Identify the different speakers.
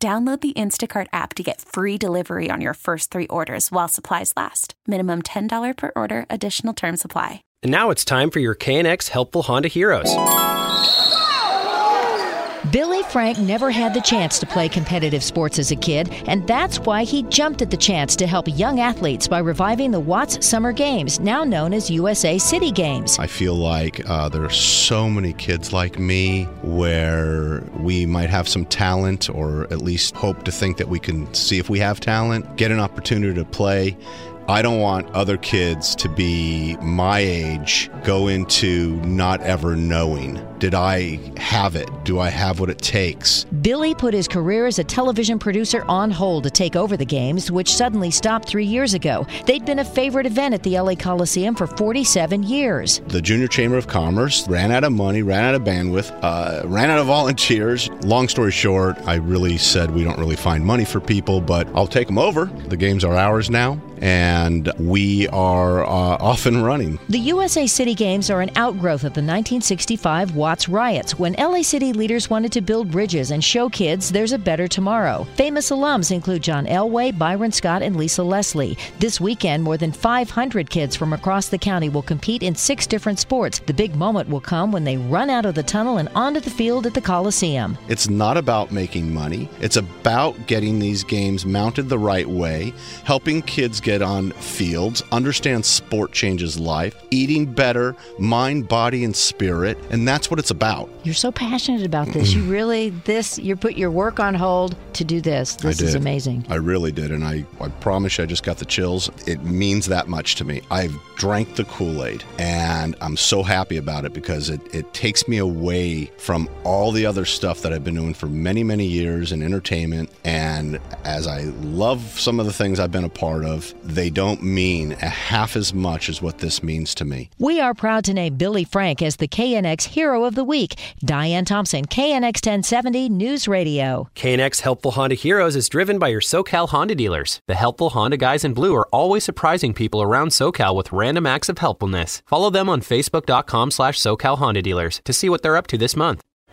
Speaker 1: Download the Instacart app to get free delivery on your first three orders while supplies last. Minimum $10 per order, additional term supply.
Speaker 2: And now it's time for your KNX Helpful Honda Heroes.
Speaker 3: Billy Frank never had the chance to play competitive sports as a kid, and that's why he jumped at the chance to help young athletes by reviving the Watts Summer Games, now known as USA City Games.
Speaker 4: I feel like uh, there are so many kids like me where we might have some talent, or at least hope to think that we can see if we have talent, get an opportunity to play. I don't want other kids to be my age, go into not ever knowing. Did I have it? Do I have what it takes?
Speaker 3: Billy put his career as a television producer on hold to take over the games, which suddenly stopped three years ago. They'd been a favorite event at the LA Coliseum for 47 years.
Speaker 4: The Junior Chamber of Commerce ran out of money, ran out of bandwidth, uh, ran out of volunteers. Long story short, I really said we don't really find money for people, but I'll take them over. The games are ours now and we are uh, off and running.
Speaker 3: The USA City Games are an outgrowth of the 1965 Watts riots when LA City leaders wanted to build bridges and show kids there's a better tomorrow. Famous alums include John Elway, Byron Scott, and Lisa Leslie. This weekend, more than 500 kids from across the county will compete in six different sports. The big moment will come when they run out of the tunnel and onto the field at the Coliseum.
Speaker 4: It's not about making money, it's about getting these games mounted the right way, helping kids get on fields, understand sport changes life, eating better, mind, body, and spirit, and that's what it's about.
Speaker 3: You're so passionate about this. you really this you put your work on hold to do this. This is amazing.
Speaker 4: I really did, and I, I promise you I just got the chills. It means that much to me. I've drank the Kool-Aid and I'm so happy about it because it, it takes me away from all the other stuff that I've been doing for many, many years in entertainment. And as I love some of the things I've been a part of, they don't mean a half as much as what this means to me.
Speaker 3: We are proud to name Billy Frank as the KNX Hero of the Week. Diane Thompson, KNX 1070 News Radio.
Speaker 2: KNX Helpful Honda Heroes is driven by your SoCal Honda dealers. The helpful Honda guys in blue are always surprising people around SoCal with random acts of helpfulness. Follow them on Facebook.com slash SoCal Honda dealers to see what they're up to this month.